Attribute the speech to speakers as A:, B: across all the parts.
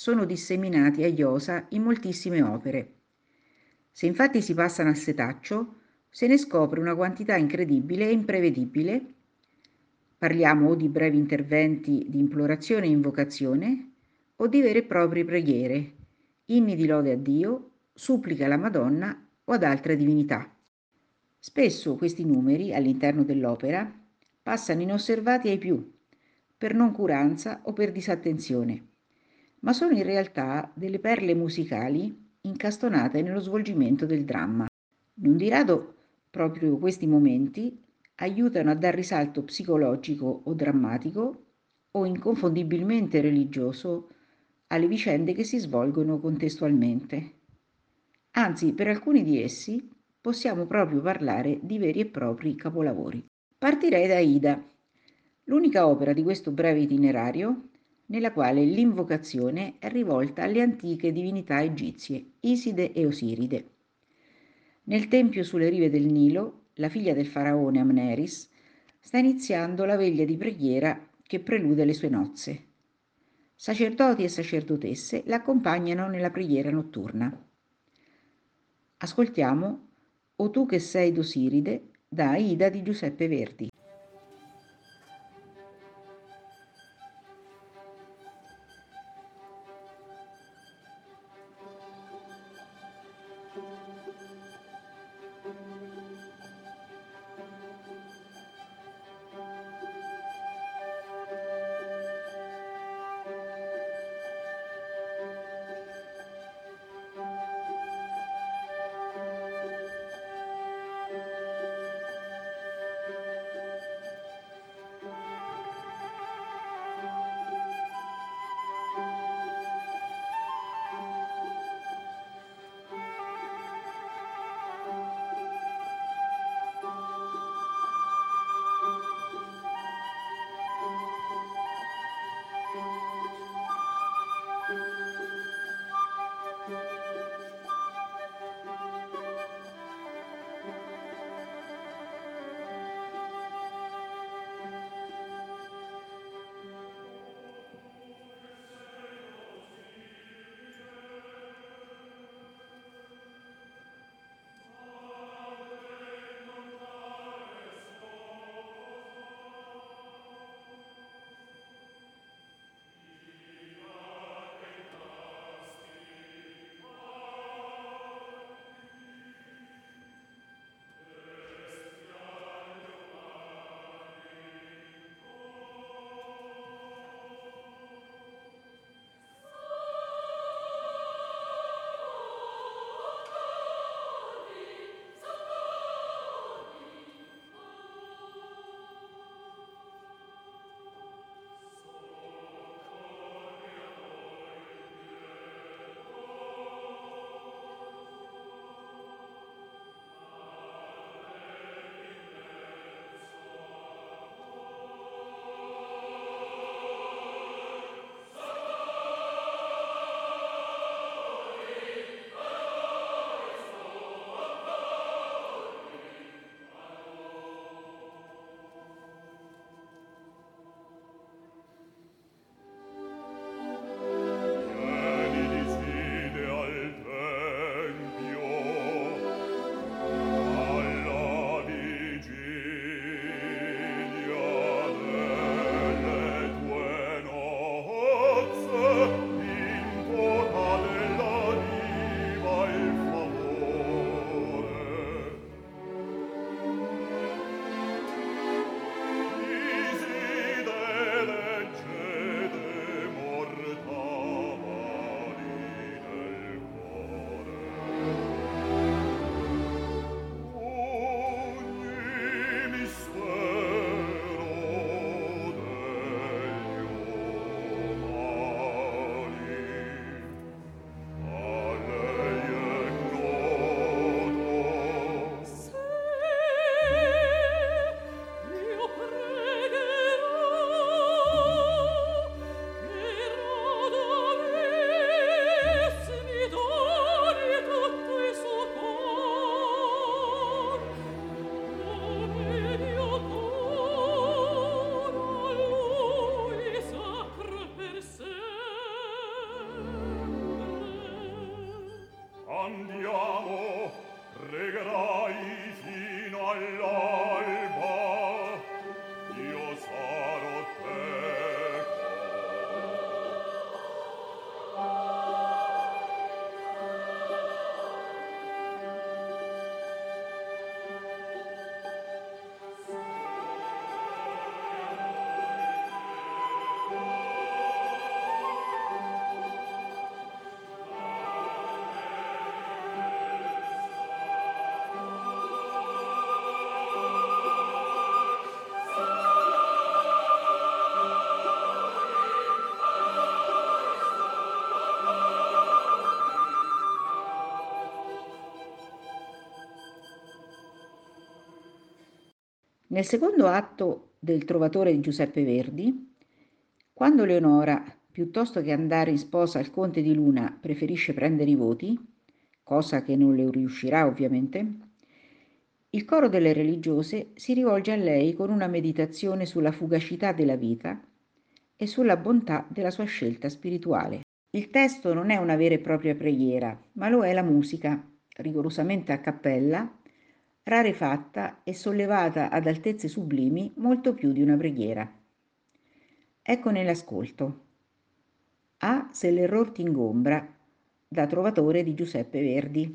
A: sono disseminati a iosa in moltissime opere. Se infatti si passano a setaccio, se ne scopre una quantità incredibile e imprevedibile. Parliamo o di brevi interventi di implorazione e invocazione, o di vere e proprie preghiere, inni di lode a Dio, supplica alla Madonna o ad altre divinità. Spesso questi numeri all'interno dell'opera passano inosservati ai più, per noncuranza o per disattenzione, ma sono in realtà delle perle musicali incastonate nello svolgimento del dramma. Non di rado proprio questi momenti aiutano a dar risalto psicologico o drammatico o inconfondibilmente religioso alle vicende che si svolgono contestualmente. Anzi, per alcuni di essi possiamo proprio parlare di veri e propri capolavori. Partirei da Ida, l'unica opera di questo breve itinerario nella quale l'invocazione è rivolta alle antiche divinità egizie, Iside e Osiride. Nel tempio sulle rive del Nilo, la figlia del faraone Amneris sta iniziando la veglia di preghiera che prelude le sue nozze. Sacerdoti e sacerdotesse l'accompagnano nella preghiera notturna. Ascoltiamo O tu che sei d'Osiride da Aida di Giuseppe Verdi. Nel secondo atto del Trovatore di Giuseppe Verdi, quando Leonora, piuttosto che andare in sposa al conte di Luna, preferisce prendere i voti, cosa che non le riuscirà ovviamente, il coro delle religiose si rivolge a lei con una meditazione sulla fugacità della vita e sulla bontà della sua scelta spirituale. Il testo non è una vera e propria preghiera, ma lo è la musica, rigorosamente a cappella, rarefatta e sollevata ad altezze sublimi molto più di una preghiera. Ecco nell'ascolto. A se l'error t'ingombra, da Trovatore di Giuseppe Verdi.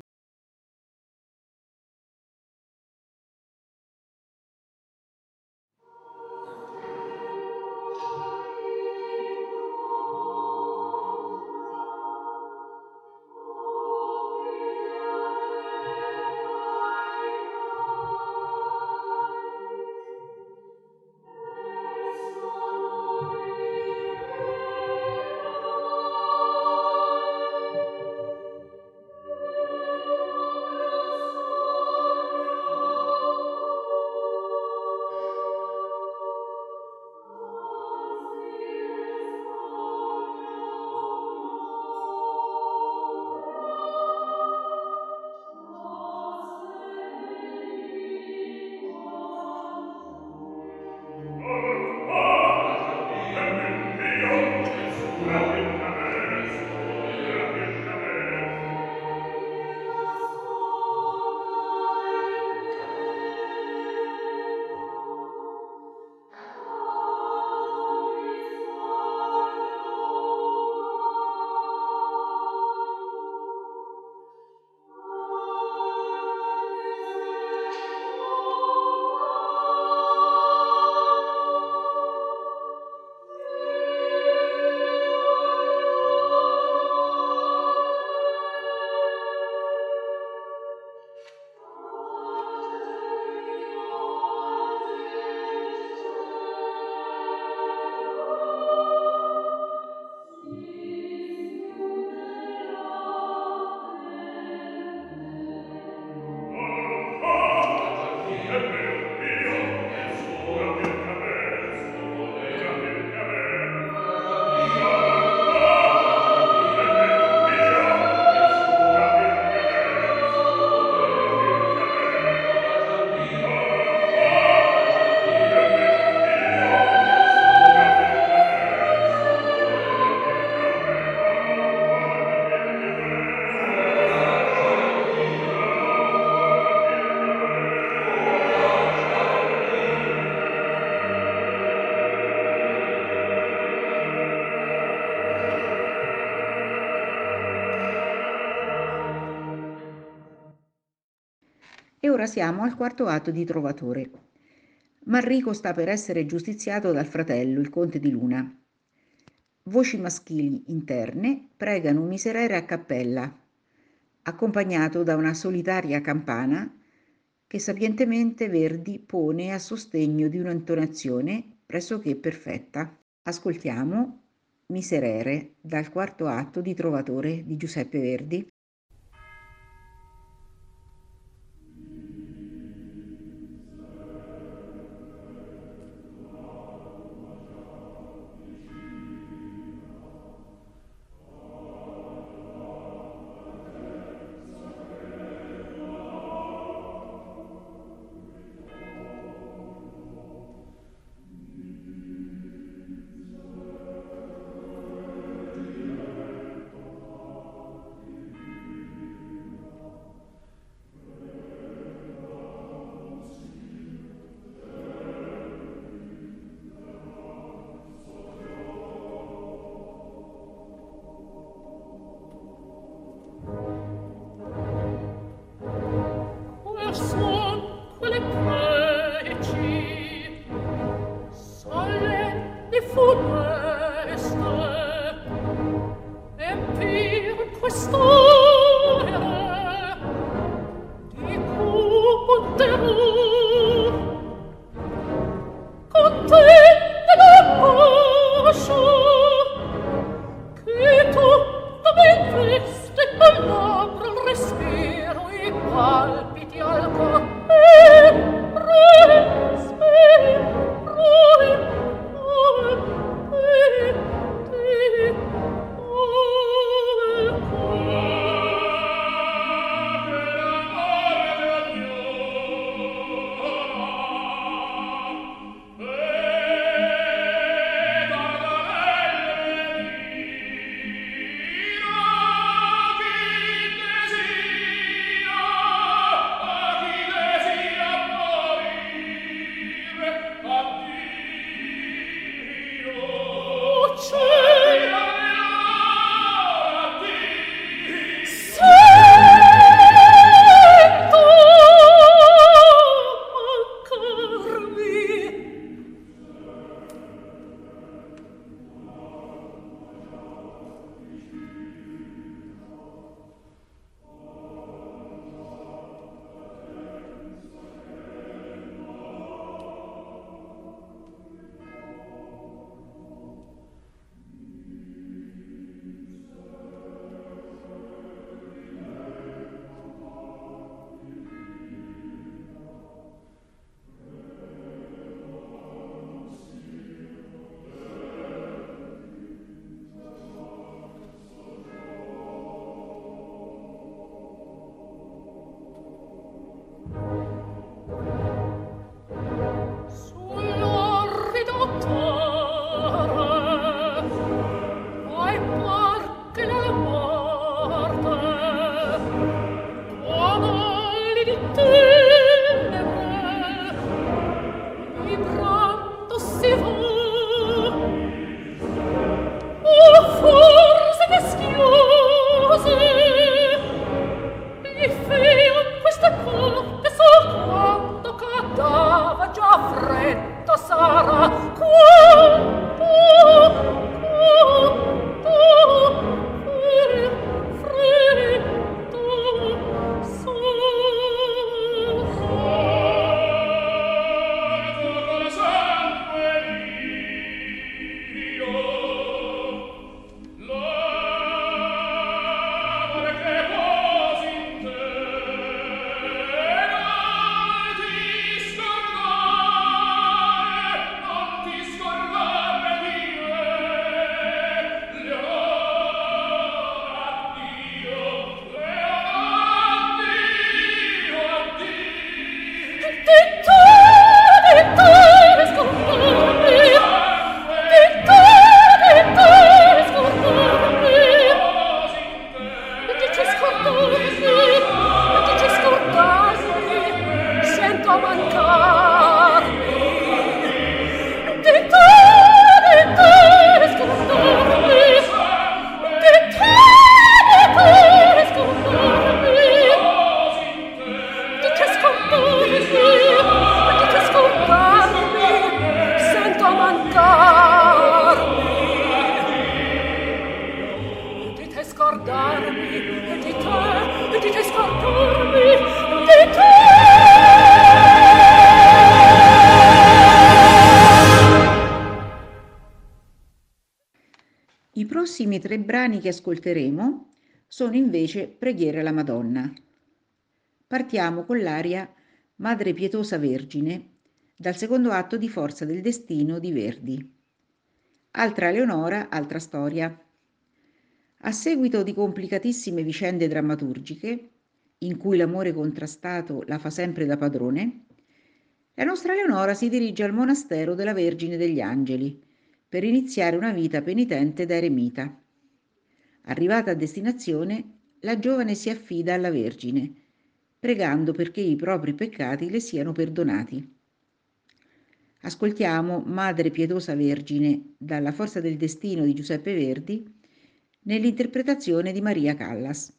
A: Ora siamo al quarto atto di Trovatore. Manrico sta per essere giustiziato dal fratello, il conte di Luna. Voci maschili interne pregano un miserere a cappella, accompagnato da una solitaria campana che sapientemente Verdi pone a sostegno di un'intonazione pressoché perfetta. Ascoltiamo Miserere dal quarto atto di Trovatore di Giuseppe Verdi. wald prossimi tre brani che ascolteremo sono invece preghiere alla Madonna. Partiamo con l'aria Madre Pietosa Vergine dal secondo atto di Forza del Destino di Verdi. Altra Leonora, altra storia. A seguito di complicatissime vicende drammaturgiche, in cui l'amore contrastato la fa sempre da padrone, la nostra Leonora si dirige al monastero della Vergine degli Angeli per iniziare una vita penitente da eremita. Arrivata a destinazione, la giovane si affida alla Vergine, pregando perché i propri peccati le siano perdonati. Ascoltiamo Madre Pietosa Vergine dalla Forza del Destino di Giuseppe Verdi nell'interpretazione di Maria Callas.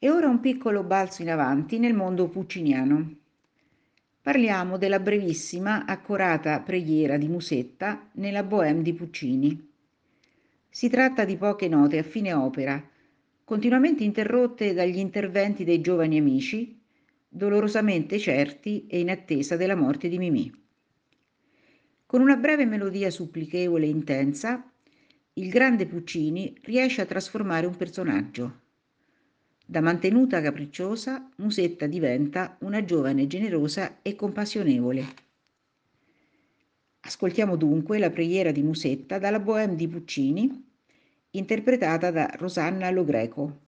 A: E ora un piccolo balzo in avanti nel mondo pucciniano. Parliamo della brevissima, accurata preghiera di Musetta nella Bohème di Puccini. Si tratta di poche note a fine opera, continuamente interrotte dagli interventi dei giovani amici, dolorosamente certi e in attesa della morte di Mimì. Con una breve melodia supplichevole e intensa, il grande Puccini riesce a trasformare un personaggio. Da mantenuta capricciosa, Musetta diventa una giovane generosa e compassionevole. Ascoltiamo dunque la preghiera di Musetta dalla Bohème di Puccini, interpretata da Rosanna Logreco.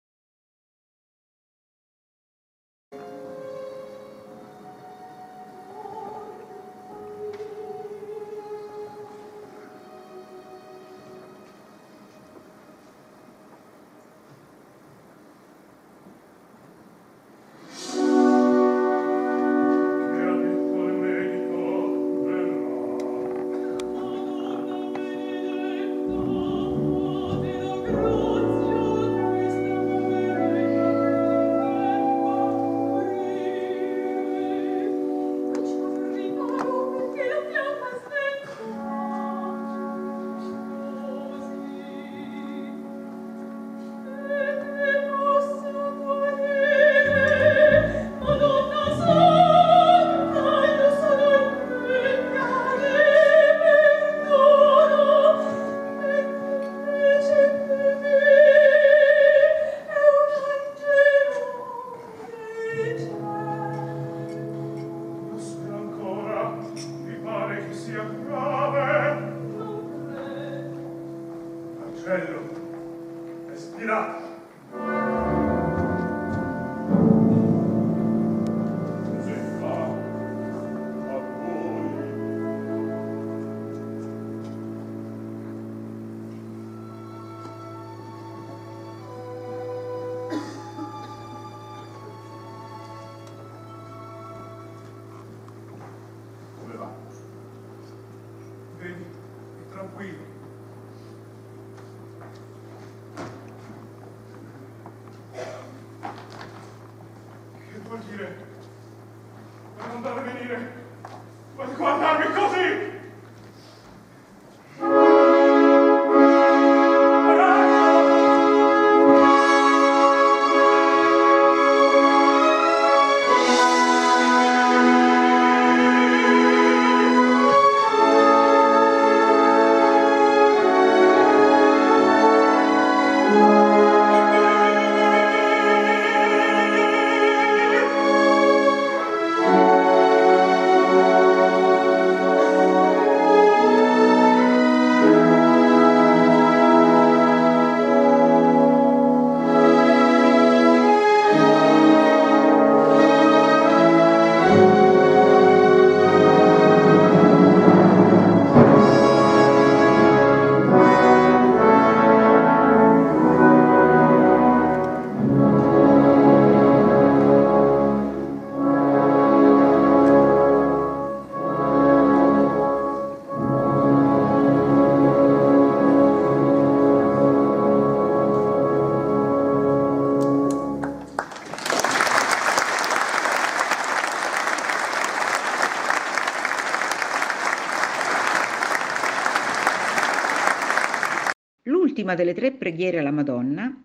A: L'ultima delle tre preghiere alla Madonna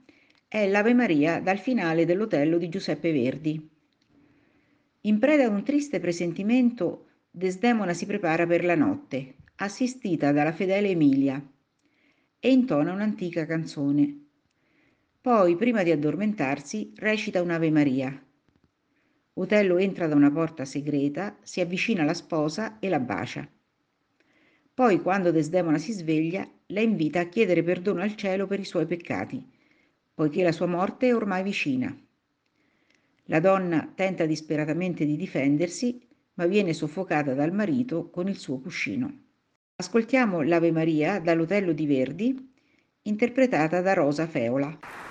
A: è l'Ave Maria dal finale dell'Otello di Giuseppe Verdi. In preda a un triste presentimento, Desdemona si prepara per la notte, assistita dalla fedele Emilia, e intona un'antica canzone. Poi, prima di addormentarsi, recita un'Ave Maria. Otello entra da una porta segreta, si avvicina alla sposa e la bacia. Poi, quando Desdemona si sveglia, la invita a chiedere perdono al cielo per i suoi peccati, poiché la sua morte è ormai vicina. La donna tenta disperatamente di difendersi, ma viene soffocata dal marito con il suo cuscino. Ascoltiamo l'Ave Maria dall'Otello di Verdi, interpretata da Rosa Feola.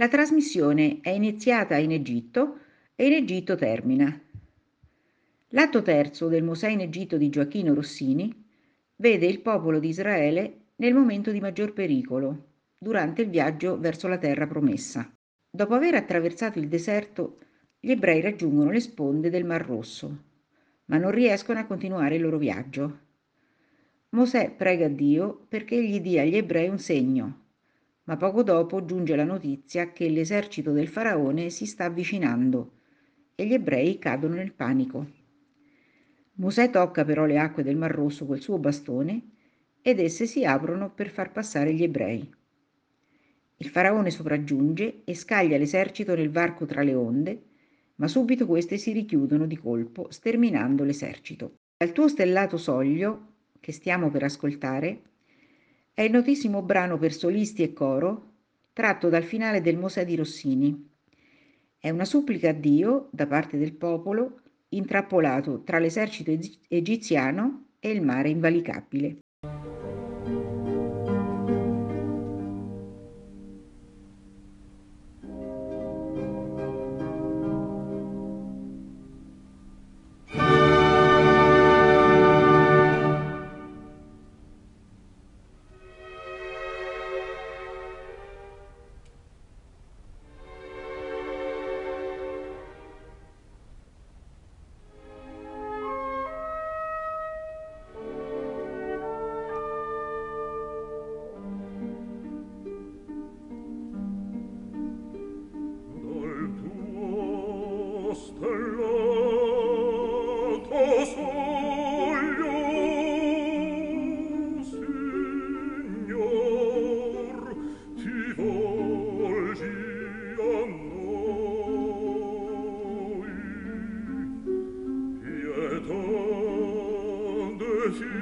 A: La trasmissione è iniziata in Egitto e in Egitto termina. L'atto terzo del Mosè in Egitto di Gioacchino Rossini vede il popolo di Israele nel momento di maggior pericolo, durante il viaggio verso la terra promessa. Dopo aver attraversato il deserto, gli ebrei raggiungono le sponde del Mar Rosso, ma non riescono a continuare il loro viaggio. Mosè prega Dio perché gli dia agli ebrei un segno, ma poco dopo giunge la notizia che l'esercito del faraone si sta avvicinando e gli ebrei cadono nel panico. Mosè tocca però le acque del Mar Rosso col suo bastone ed esse si aprono per far passare gli ebrei. Il faraone sopraggiunge e scaglia l'esercito nel varco tra le onde, ma subito queste si richiudono di colpo, sterminando l'esercito. Dal tuo stellato soglio, che stiamo per ascoltare, è il notissimo brano per solisti e coro tratto dal finale del Mosè di Rossini. È una supplica a Dio da parte del popolo intrappolato tra l'esercito egiziano e il mare invalicabile. für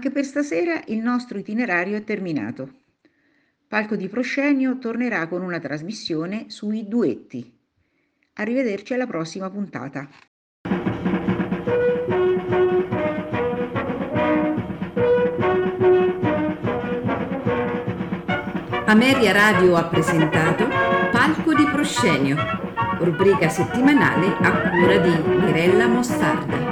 A: Anche per stasera il nostro itinerario è terminato. Palco di Proscenio tornerà con una trasmissione sui duetti. Arrivederci alla prossima puntata.
B: Ameria Radio ha presentato Palco di Proscenio, rubrica settimanale a cura di Mirella Mostarda.